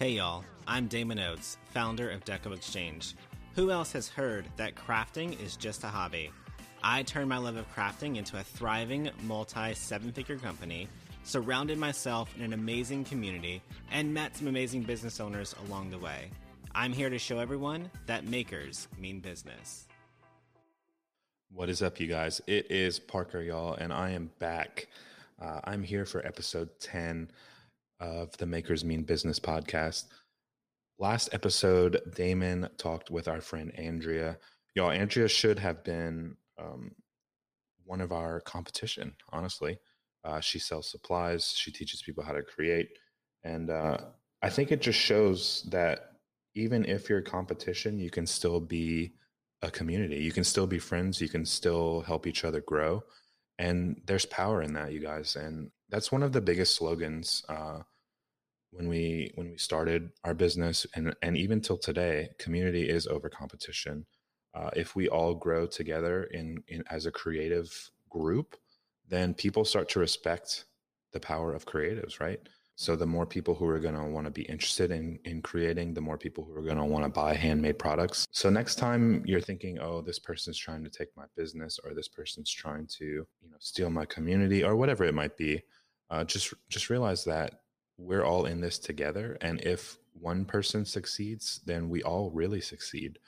Hey y'all, I'm Damon Oates, founder of Deco Exchange. Who else has heard that crafting is just a hobby? I turned my love of crafting into a thriving multi seven figure company, surrounded myself in an amazing community, and met some amazing business owners along the way. I'm here to show everyone that makers mean business. What is up, you guys? It is Parker, y'all, and I am back. Uh, I'm here for episode 10 of the Makers Mean Business podcast. Last episode, Damon talked with our friend Andrea. Y'all, Andrea should have been um, one of our competition, honestly. Uh, she sells supplies, she teaches people how to create. And uh, I think it just shows that even if you're competition, you can still be a community. You can still be friends. You can still help each other grow. And there's power in that, you guys. And that's one of the biggest slogans uh, when we when we started our business and and even till today community is over competition. Uh, if we all grow together in, in as a creative group then people start to respect the power of creatives right? So the more people who are going to want to be interested in in creating the more people who are going to want to buy handmade products. So next time you're thinking oh this person's trying to take my business or this person's trying to you know steal my community or whatever it might be uh, just just realize that we're all in this together. And if one person succeeds, then we all really succeed.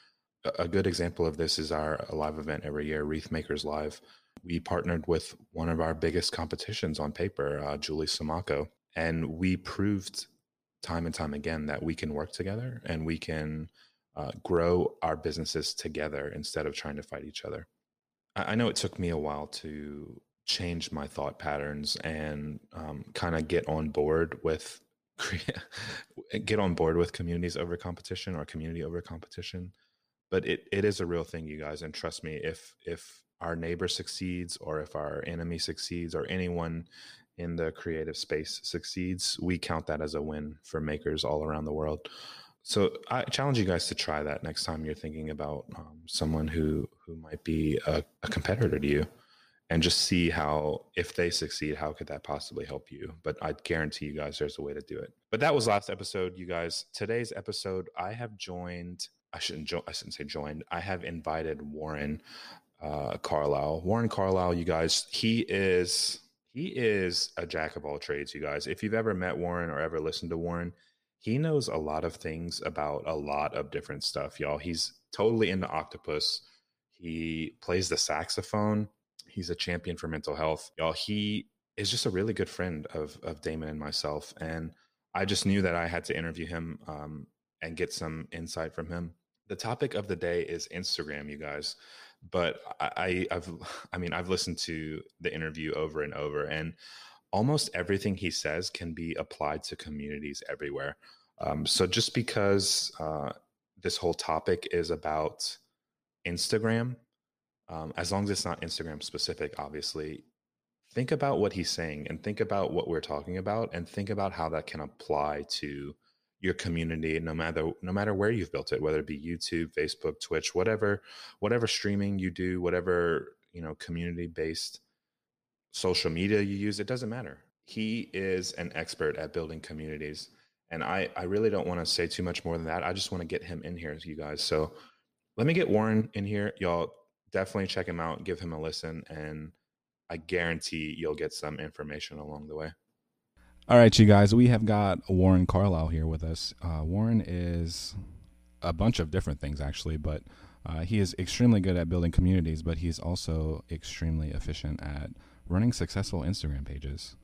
A good example of this is our live event every year, Wreath Makers Live. We partnered with one of our biggest competitions on paper, uh, Julie Siomacco, and we proved time and time again that we can work together and we can uh, grow our businesses together instead of trying to fight each other. I know it took me a while to change my thought patterns and um, kind of get on board with get on board with communities over competition or community over competition. But it, it is a real thing you guys and trust me if if our neighbor succeeds or if our enemy succeeds or anyone in the creative space succeeds we count that as a win for makers all around the world. So i challenge you guys to try that next time you're thinking about um, someone who who might be a, a competitor to you and just see how if they succeed how could that possibly help you? But i guarantee you guys there's a way to do it. But that was last episode you guys. Today's episode i have joined i shouldn't jo- i shouldn't say joined i have invited warren uh, carlisle. Warren carlisle you guys he is he is a jack of all trades you guys. If you've ever met warren or ever listened to warren he knows a lot of things about a lot of different stuff y'all. He's totally into octopus. He plays the saxophone He's a champion for mental health. Y'all, he is just a really good friend of of Damon and myself, and I just knew that I had to interview him um, and get some insight from him. The topic of the day is Instagram, you guys. But I, I've, I mean, I've listened to the interview over and over, and almost everything he says can be applied to communities everywhere. Um, so just because uh, this whole topic is about Instagram um, as long as it's not Instagram specific, obviously, think about what he's saying and think about what we're talking about and think about how that can apply to your community no matter no matter where you've built it whether it be youtube facebook twitch whatever whatever streaming you do whatever you know community based social media you use it doesn't matter. He is an expert at building communities and i i really don't want to say too much more than that. I just want to get him in here you guys. So let me get warren in here. Y'all definitely check him out, give him a listen, and I guarantee you'll get some information along the way. All right, you guys, we have got Warren Carlisle here with us. Uh, Warren is a bunch of different things, actually, but uh, he is extremely good at building communities, but he's also extremely efficient at running successful Instagram pages.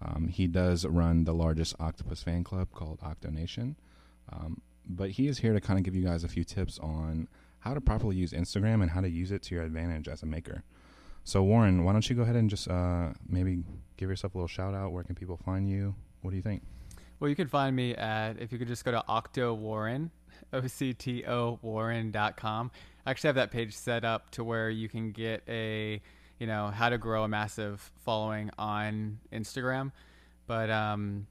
Um, he does run the largest octopus fan club called Octonation, um, but he is here to kind of give you guys a few tips on how to properly use Instagram and how to use it to your advantage as a maker. So, Warren, why don't you go ahead and just uh, maybe give yourself a little shout out? Where can people find you? What do you think? Well, you can find me at, if you could just go to Octo Warren, O C T O Warren.com. I actually have that page set up to where you can get a, you know, how to grow a massive following on Instagram. But um,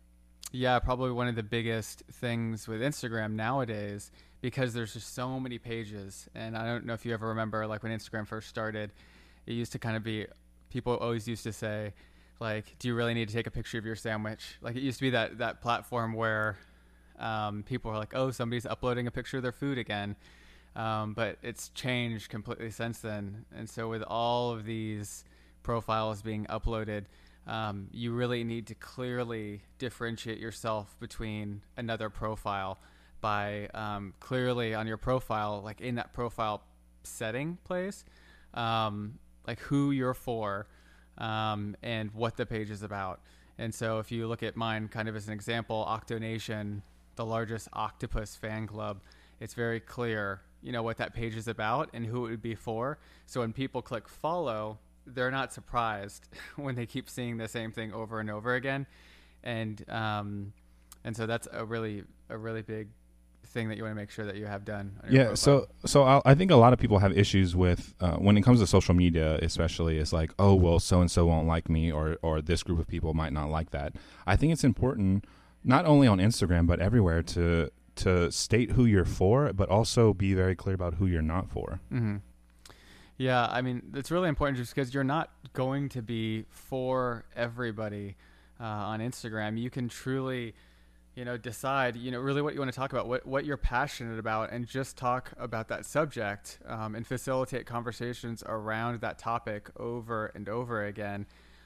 yeah, probably one of the biggest things with Instagram nowadays because there's just so many pages. And I don't know if you ever remember, like when Instagram first started, it used to kind of be people always used to say, like, do you really need to take a picture of your sandwich? Like it used to be that that platform where Um, people are like, "Oh, somebody's uploading a picture of their food again," um, but it's changed completely since then. And so, with all of these profiles being uploaded, um, you really need to clearly differentiate yourself between another profile by um, clearly on your profile, like in that profile setting place, um, like who you're for um, and what the page is about. And so if you look at mine kind of as an example, Octonation, the largest octopus fan club, it's very clear, you know, what that page is about and who it would be for. So when people click follow, they're not surprised when they keep seeing the same thing over and over again. And um, and so that's a really a really big thing that you want to make sure that you have done. yeah. So, so I'll, i think a lot of people have issues with uh, when it comes to social media, especially. It's like, oh, well, so and so won't like me, or or this group of people might not like that. I think it's important, not only on Instagram but everywhere, to to state who you're for, but also be very clear about who you're not for. Mm-hmm. Yeah, I mean, it's really important just because you're not going to be for everybody uh, on Instagram. You can truly you know decide you know really what you want to talk about what what you're passionate about and just talk about that subject um, and facilitate conversations around that topic over and over again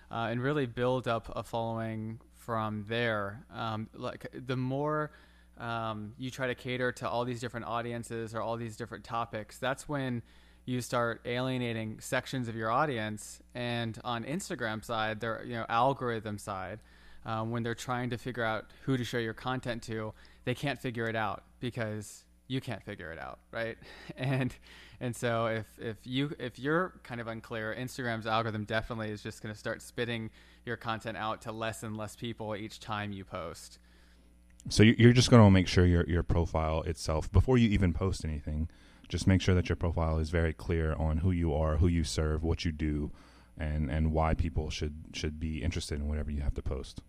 uh, and really build up a following from there. Um, like the more um, you try to cater to all these different audiences or all these different topics that's when you start alienating sections of your audience and on instagram side their you know algorithm side um, when they're trying to figure out who to show your content to, they can't figure it out because you can't figure it out, right? And and so if if you if you're kind of unclear, Instagram's algorithm definitely is just going to start spitting your content out to less and less people each time you post. So you're just going to make sure your your profile itself before you even post anything, just make sure that your profile is very clear on who you are, who you serve, what you do, and and why people should should be interested in whatever you have to post.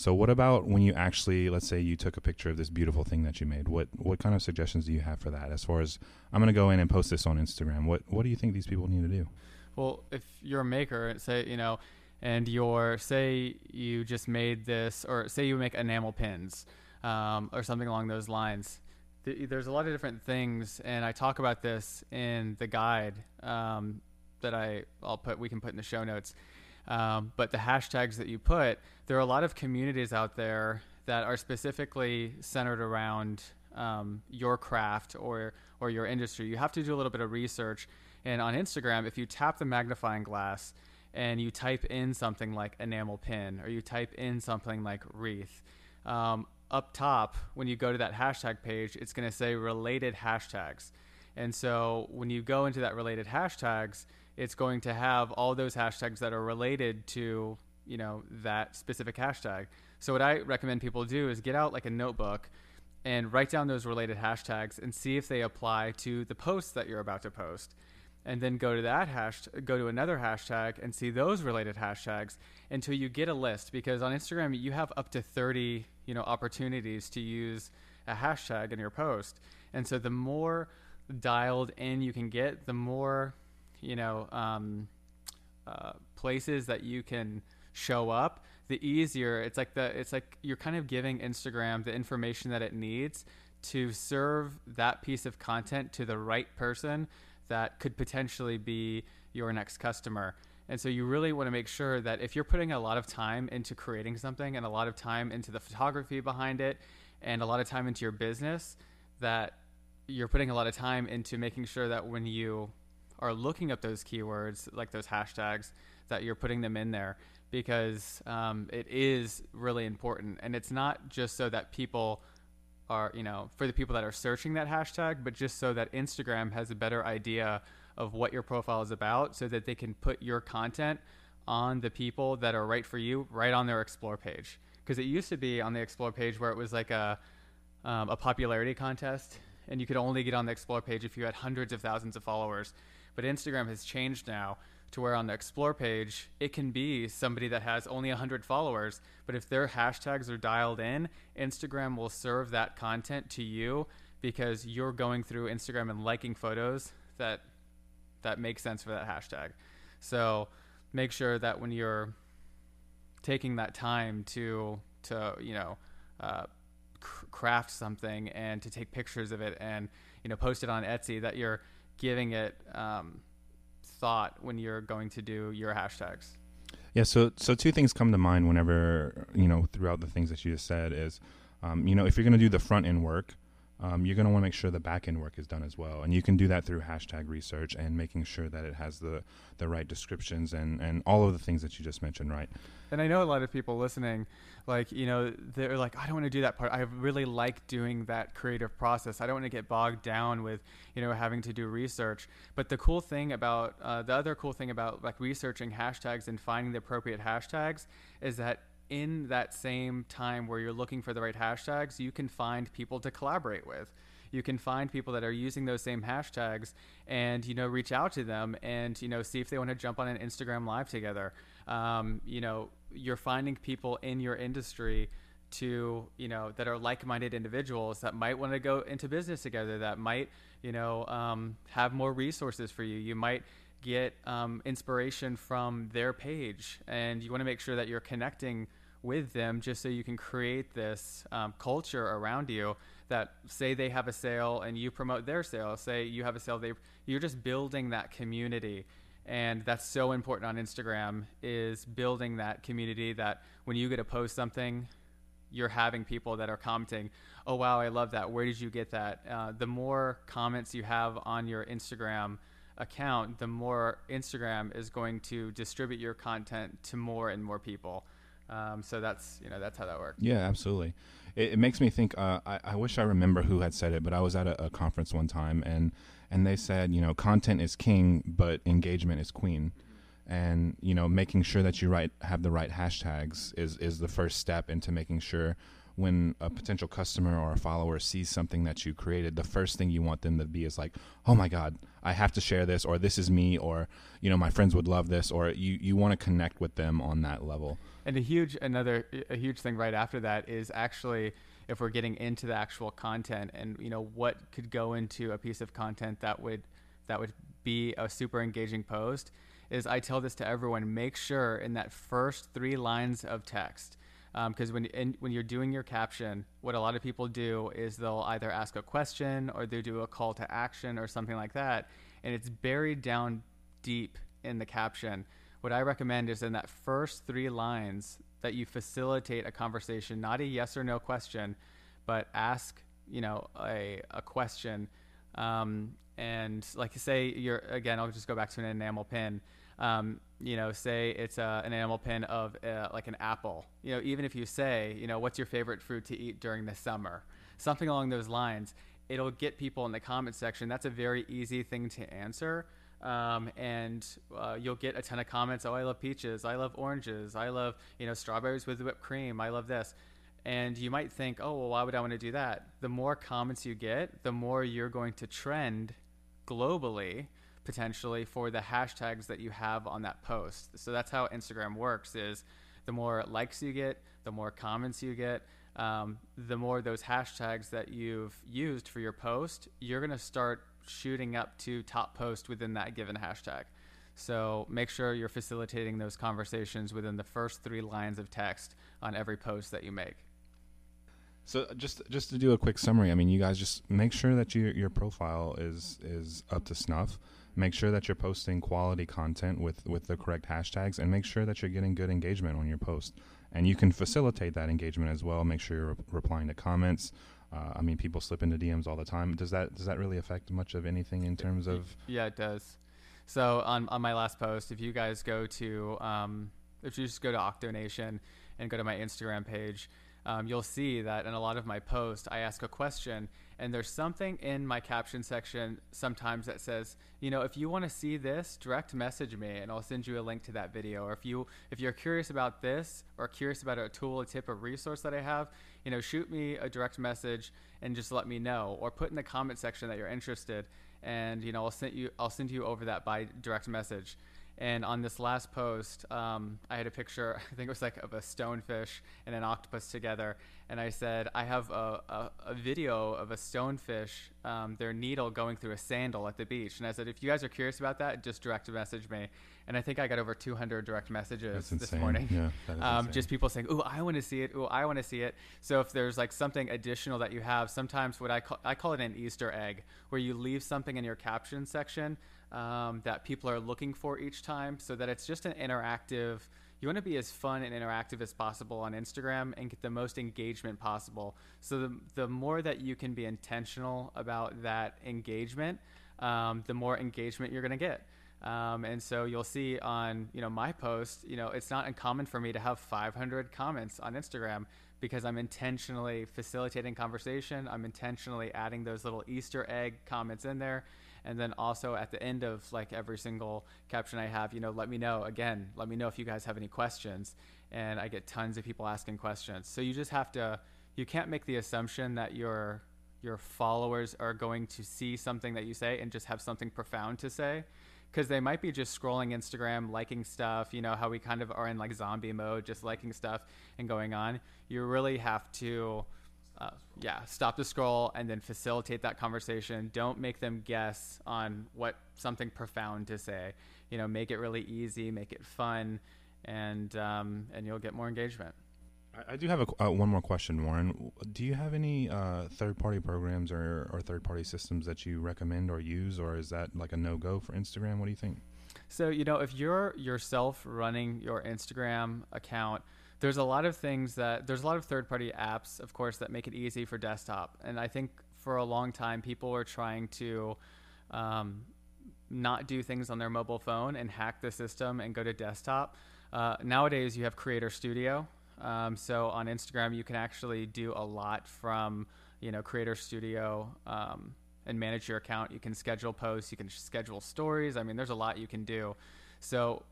So what about when you actually, let's say you took a picture of this beautiful thing that you made? What what kind of suggestions do you have for that? As far as I'm going to go in and post this on Instagram, what what do you think these people need to do? Well, if you're a maker, say you know, and you're say you just made this, or say you make enamel pins, um, or something along those lines. there's a lot of different things, and I talk about this in the guide um, that I I'll put we can put in the show notes. Um, but the hashtags that you put, there are a lot of communities out there that are specifically centered around um, your craft or or your industry. You have to do a little bit of research. And on Instagram, if you tap the magnifying glass and you type in something like enamel pin or you type in something like wreath, um, up top when you go to that hashtag page, it's going to say related hashtags. And so when you go into that related hashtags, it's going to have all those hashtags that are related to you know that specific hashtag. So what I recommend people do is get out like a notebook and write down those related hashtags and see if they apply to the post that you're about to post. And then go to that hash, go to another hashtag and see those related hashtags until you get a list. Because on Instagram, you have up to 30, you know, opportunities to use a hashtag in your post. And so the more dialed in you can get, the more you know um, uh, places that you can show up the easier it's like the it's like you're kind of giving instagram the information that it needs to serve that piece of content to the right person that could potentially be your next customer. And so you really want to make sure that if you're putting a lot of time into creating something and a lot of time into the photography behind it and a lot of time into your business that you're putting a lot of time into making sure that when you are looking up those keywords, like those hashtags, that you're putting them in there because um, it is really important. And it's not just so that people are, you know, for the people that are searching that hashtag, but just so that Instagram has a better idea of what your profile is about so that they can put your content on the people that are right for you right on their explore page. Because it used to be on the explore page where it was like a, um, a popularity contest and you could only get on the explore page if you had hundreds of thousands of followers. But Instagram has changed now to where on the explore page, it can be somebody that has only 100 followers, but if their hashtags are dialed in, Instagram will serve that content to you because you're going through Instagram and liking photos that that make sense for that hashtag. So, make sure that when you're taking that time to to, you know, uh, craft something and to take pictures of it and you know post it on Etsy that you're giving it um, thought when you're going to do your hashtags. Yeah, so so two things come to mind whenever you know throughout the things that you just said is, um, you know, if you're going to do the front end work, um, you're going to want to make sure the back end work is done as well, and you can do that through hashtag research and making sure that it has the the right descriptions and and all of the things that you just mentioned, right? And I know a lot of people listening, like you know, they're like, I don't want to do that part. I really like doing that creative process. I don't want to get bogged down with you know having to do research. But the cool thing about uh, the other cool thing about like researching hashtags and finding the appropriate hashtags is that in that same time where you're looking for the right hashtags, you can find people to collaborate with. You can find people that are using those same hashtags and, you know, reach out to them and, you know, see if they want to jump on an Instagram live together. Um, you know, you're finding people in your industry to, you know, that are like minded individuals that might want to go into business together, that might, you know, um, have more resources for you. You might get um, inspiration from their page and you want to make sure that you're connecting with them just so you can create this um, culture around you that say they have a sale and you promote their sale say you have a sale they you're just building that community. And that's so important on instagram is building that community that when you get to post something you're having people that are commenting oh wow i love that. Where did you get that? Uh, the more comments you have on your instagram account the more instagram is going to distribute your content to more and more people um, so that's you know that's how that works. Yeah, absolutely. It, it makes me think. Uh, I, I, wish I remember who had said it, but I was at a, a, conference one time, and and they said, you know, content is king, but engagement is queen. And you know, making sure that you write have the right hashtags is is the first step into making sure when a potential customer or a follower sees something that you created, the first thing you want them to be is like, "Oh my god, I have to share this," or "This is me," or you know, my friends would love this, or you you want to connect with them on that level. And a huge another a huge thing right after that is actually if we're getting into the actual content and you know what could go into a piece of content that would that would be a super engaging post is I tell this to everyone make sure in that first 3 lines of text because um, when when you're doing your caption, what a lot of people do is they'll either ask a question or they do a call to action or something like that, and it's buried down deep in the caption. What I recommend is in that first three lines that you facilitate a conversation, not a yes or no question, but ask you know a a question, um, and like say you're again, I'll just go back to an enamel pin um, you know, say it's uh, an enamel pin of uh, like an apple. You know, even if you say, you know, what's your favorite fruit to eat during the summer, something along those lines, it'll get people in the comment section. That's a very easy thing to answer. Um, and uh, you'll get a ton of comments. Oh, I love peaches. I love oranges. I love you know strawberries with whipped cream. I love this. And you might think, oh, well, why would I want to do that? The more comments you get, the more you're going to trend globally potentially for the hashtags that you have on that post. So that's how Instagram works is the more likes you get, the more comments you get, um, the more those hashtags that you've used for your post, you're going to start shooting up to top post within that given hashtag. So make sure you're facilitating those conversations within the first three lines of text on every post that you make. So just just to do a quick summary, I mean, you guys just make sure that your your profile is is up to snuff make sure that you're posting quality content with with the correct hashtags and make sure that you're getting good engagement on your post. And you can facilitate that engagement as well. Make sure you're re- replying to comments. Uh, i mean people slip into dms all the time. Does that does that really affect much of anything in terms of yeah it does. So on, on my last post if you guys go to um, if you just go to octonation and go to my instagram page um, you'll see that in a lot of my posts, I ask a question, and there's something in my caption section sometimes that says, you know, if you want to see this, direct message me, and I'll send you a link to that video. Or if you if you're curious about this, or curious about a tool, a tip, a resource that I have, you know, shoot me a direct message and just let me know, or put in the comment section that you're interested, and you know, I'll send you I'll send you over that by direct message And on this last post, um, I had a picture, I think it was like of a stonefish and an octopus together. And I said, I have a, a, a video of a stonefish, um, their needle going through a sandal at the beach. And I said, if you guys are curious about that, just direct message me. And I think I got over 200 direct messages this morning. Yeah, um, just people saying, "Oh, I want to see it. Oh, I want to see it." So if there's like something additional that you have, sometimes what I call I call it an Easter egg, where you leave something in your caption section um, that people are looking for each time so that it's just an interactive. You want to be as fun and interactive as possible on Instagram and get the most engagement possible. So the, the more that you can be intentional about that engagement, um, the more engagement you're going to get. Um, and so you'll see on you know my post, you know it's not uncommon for me to have 500 comments on Instagram because I'm intentionally facilitating conversation. I'm intentionally adding those little Easter egg comments in there and then also at the end of like every single caption I have, you know, let me know again, let me know if you guys have any questions. And I get tons of people asking questions. So you just have to, you can't make the assumption that your your followers are going to see something that you say and just have something profound to say because they might be just scrolling Instagram, liking stuff, you know, how we kind of are in like zombie mode, just liking stuff and going on. You really have to uh, yeah, stop the scroll and then facilitate that conversation. Don't make them guess on what something profound to say. You know, make it really easy, make it fun, and um, and you'll get more engagement. I, I do have a, uh, one more question, Warren. Do you have any uh, third-party programs or, or third-party systems that you recommend or use, or is that like a no-go for Instagram? What do you think? So you know, if you're yourself running your Instagram account there's a lot of things that there's a lot of third party apps, of course, that make it easy for desktop. And I think for a long time, people were trying to um, not do things on their mobile phone and hack the system and go to desktop. Uh, nowadays, you have Creator Studio. Um, so on Instagram, you can actually do a lot from you know Creator Studio um, and manage your account. You can schedule posts, you can schedule stories. I mean, there's a lot you can do. So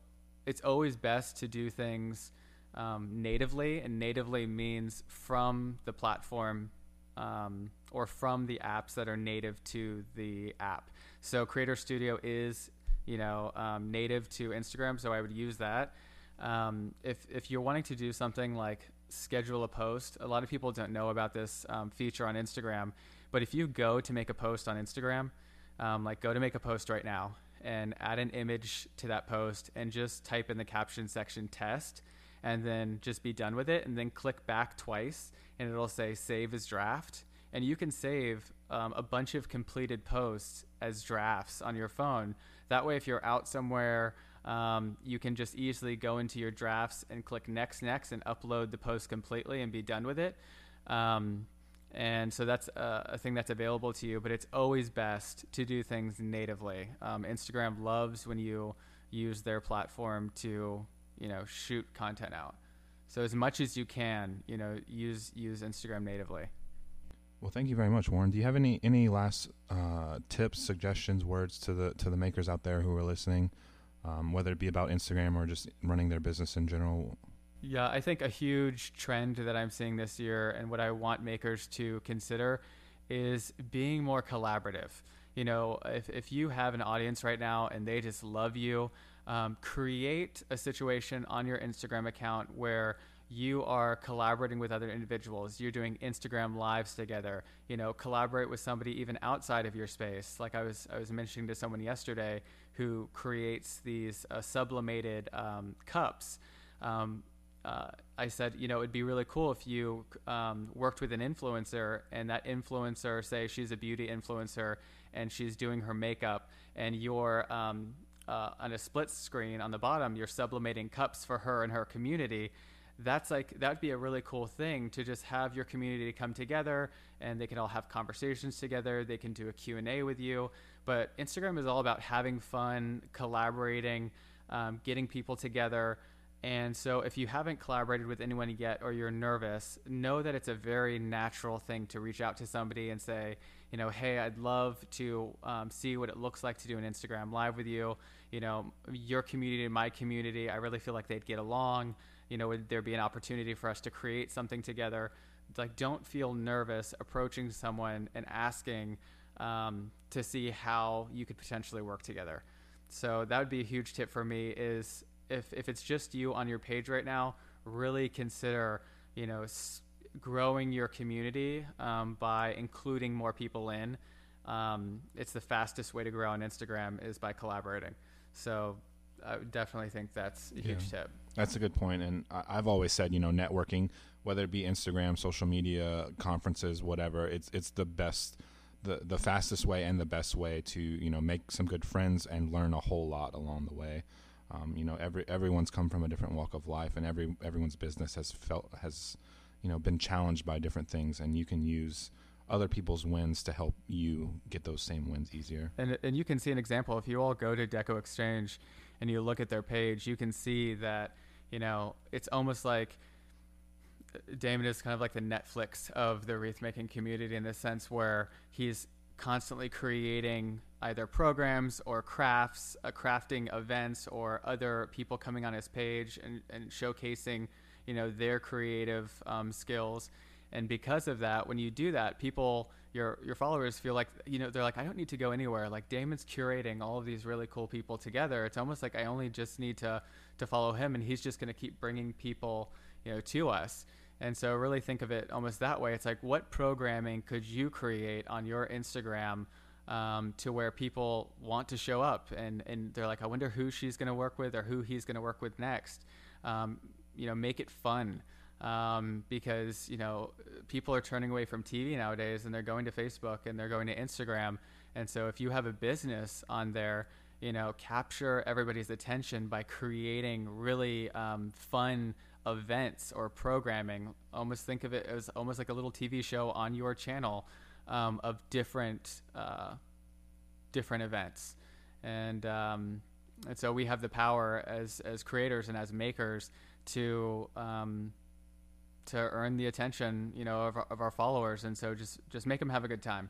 it's always best to do things um, natively, and natively means from the platform um, or from the apps that are native to the app. So Creator Studio is, you know, um, native to Instagram, so I would use that. Um, if if you're wanting to do something like schedule a post, a lot of people don't know about this um, feature on Instagram. But if you go to make a post on Instagram, um, like go to make a post right now and add an image to that post and just type in the caption section test and then just be done with it and then click back twice and it'll say save as draft. And you can save um, a bunch of completed posts as drafts on your phone. That way if you're out somewhere um, you can just easily go into your drafts and click next next and upload the post completely and be done with it. Um, and so that's a, a, thing that's available to you but it's always best to do things natively. Um, instagram loves when you use their platform to you know shoot content out. So as much as you can, you know, use use Instagram natively. Well, thank you very much, Warren. Do you have any any last uh, tips, suggestions, words to the to the makers out there who are listening, um, whether it be about Instagram or just running their business in general? Yeah, I think a huge trend that I'm seeing this year, and what I want makers to consider, is being more collaborative. You know, if if you have an audience right now and they just love you, um, create a situation on your Instagram account where you are collaborating with other individuals. You're doing Instagram lives together. You know, collaborate with somebody even outside of your space. Like I was, I was mentioning to someone yesterday who creates these uh, sublimated um, cups. Um, uh, I said, you know, it'd be really cool if you um, worked with an influencer, and that influencer, say she's a beauty influencer, and she's doing her makeup, and you're um, uh, on a split screen on the bottom, you're sublimating cups for her and her community. That's like that'd be a really cool thing to just have your community come together and they can all have conversations together. They can do a Q and A with you. But Instagram is all about having fun, collaborating, um, getting people together. And so, if you haven't collaborated with anyone yet or you're nervous, know that it's a very natural thing to reach out to somebody and say, you know, hey, I'd love to um, see what it looks like to do an Instagram live with you you know, your community and my community, I really feel like they'd get along. You know, would there be an opportunity for us to create something together? Like, don't feel nervous approaching someone and asking um, to see how you could potentially work together. so that would be a huge tip for me. Is if if it's just you on your page right now, really consider you know s- growing your community um, by including more people in. Um, it's the fastest way to grow on Instagram is by collaborating. So I definitely think that's a huge Yeah. tip. That's a good point, and I've always said, you know, networking, whether it be Instagram, social media, conferences, whatever, it's it's the best, the the fastest way and the best way to you know make some good friends and learn a whole lot along the way. Um, you know, every everyone's come from a different walk of life, and every everyone's business has felt has, you know, been challenged by different things, and you can use other people's wins to help you get those same wins easier. And and you can see an example if you all go to Deco Exchange and you look at their page, you can see that you know it's almost like Damon is kind of like the Netflix of the wreath making community in the sense where he's constantly creating either programs or crafts, uh, crafting events, or other people coming on his page and, and showcasing, you know, their creative um, skills. And because of that, when you do that, people, your your followers feel like, you know, they're like, I don't need to go anywhere. Like Damon's curating all of these really cool people together. It's almost like I only just need to to follow him, and he's just going to keep bringing people, you know, to us. And so really think of it almost that way. It's like what programming could you create on your Instagram um, to where people want to show up and, and they're like, I wonder who she's going to work with or who he's going to work with next. Um, you know, make it fun um, because, you know, people are turning away from TV nowadays and they're going to Facebook and they're going to Instagram. And so if you have a business on there, you know, capture everybody's attention by creating really um, fun events or programming. Almost think of it as almost like a little TV show on your channel um, of different uh, different events, and um, and so we have the power as as creators and as makers to um, to earn the attention you know of our, of our followers, and so just just make them have a good time.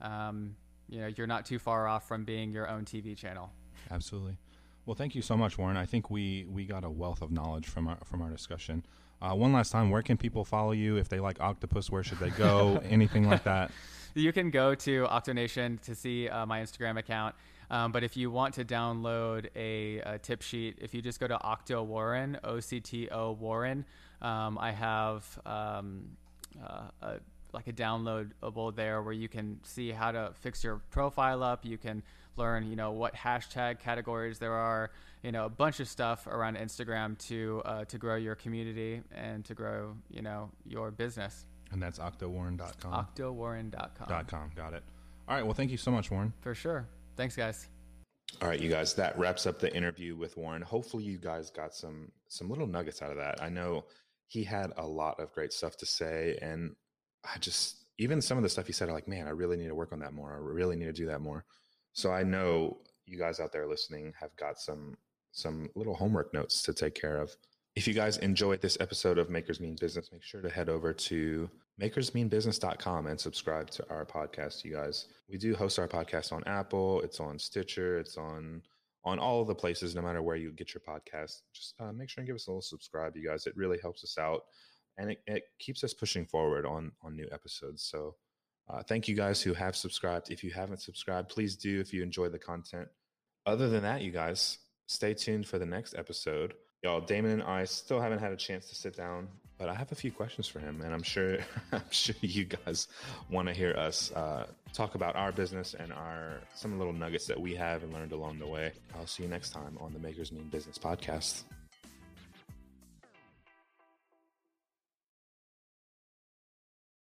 Um, you know, you're not too far off from being your own TV channel. Absolutely. Well, thank you so much, Warren. I think we we got a wealth of knowledge from our from our discussion. Uh, one last time, where can people follow you if they like octopus? Where should they go? Anything like that? You can go to Octonation to see uh, my Instagram account. Um, but if you want to download a, a, tip sheet, if you just go to Octo Warren, O C T O Warren, um, I have um, uh, a, like a downloadable there where you can see how to fix your profile up. You can learn, you know, what hashtag categories there are, you know, a bunch of stuff around Instagram to uh, to grow your community and to grow, you know, your business. And that's octowarren.com. Octowarren.com. Dot com. Got it. All right. Well, thank you so much, Warren. For sure. Thanks, guys. All right, you guys, that wraps up the interview with Warren. Hopefully you guys got some some little nuggets out of that. I know he had a lot of great stuff to say and I just even some of the stuff he said are like, man, I really need to work on that more. I really need to do that more. So I know you guys out there listening have got some some little homework notes to take care of. If you guys enjoyed this episode of Makers Mean Business, make sure to head over to makersmeanbusiness.com and subscribe to our podcast, you guys. We do host our podcast on Apple, it's on Stitcher, it's on on all the places, no matter where you get your podcast. Just uh, make sure and give us a little subscribe, you guys. It really helps us out and it, it keeps us pushing forward on on new episodes. So uh, thank you guys who have subscribed. If you haven't subscribed, please do if you enjoy the content. Other than that, you guys, stay tuned for the next episode. Y'all, Damon and I still haven't had a chance to sit down, but I have a few questions for him, and I'm sure I'm sure you guys want to hear us uh, talk about our business and our some little nuggets that we have and learned along the way. I'll see you next time on the Makers Mean Business podcast.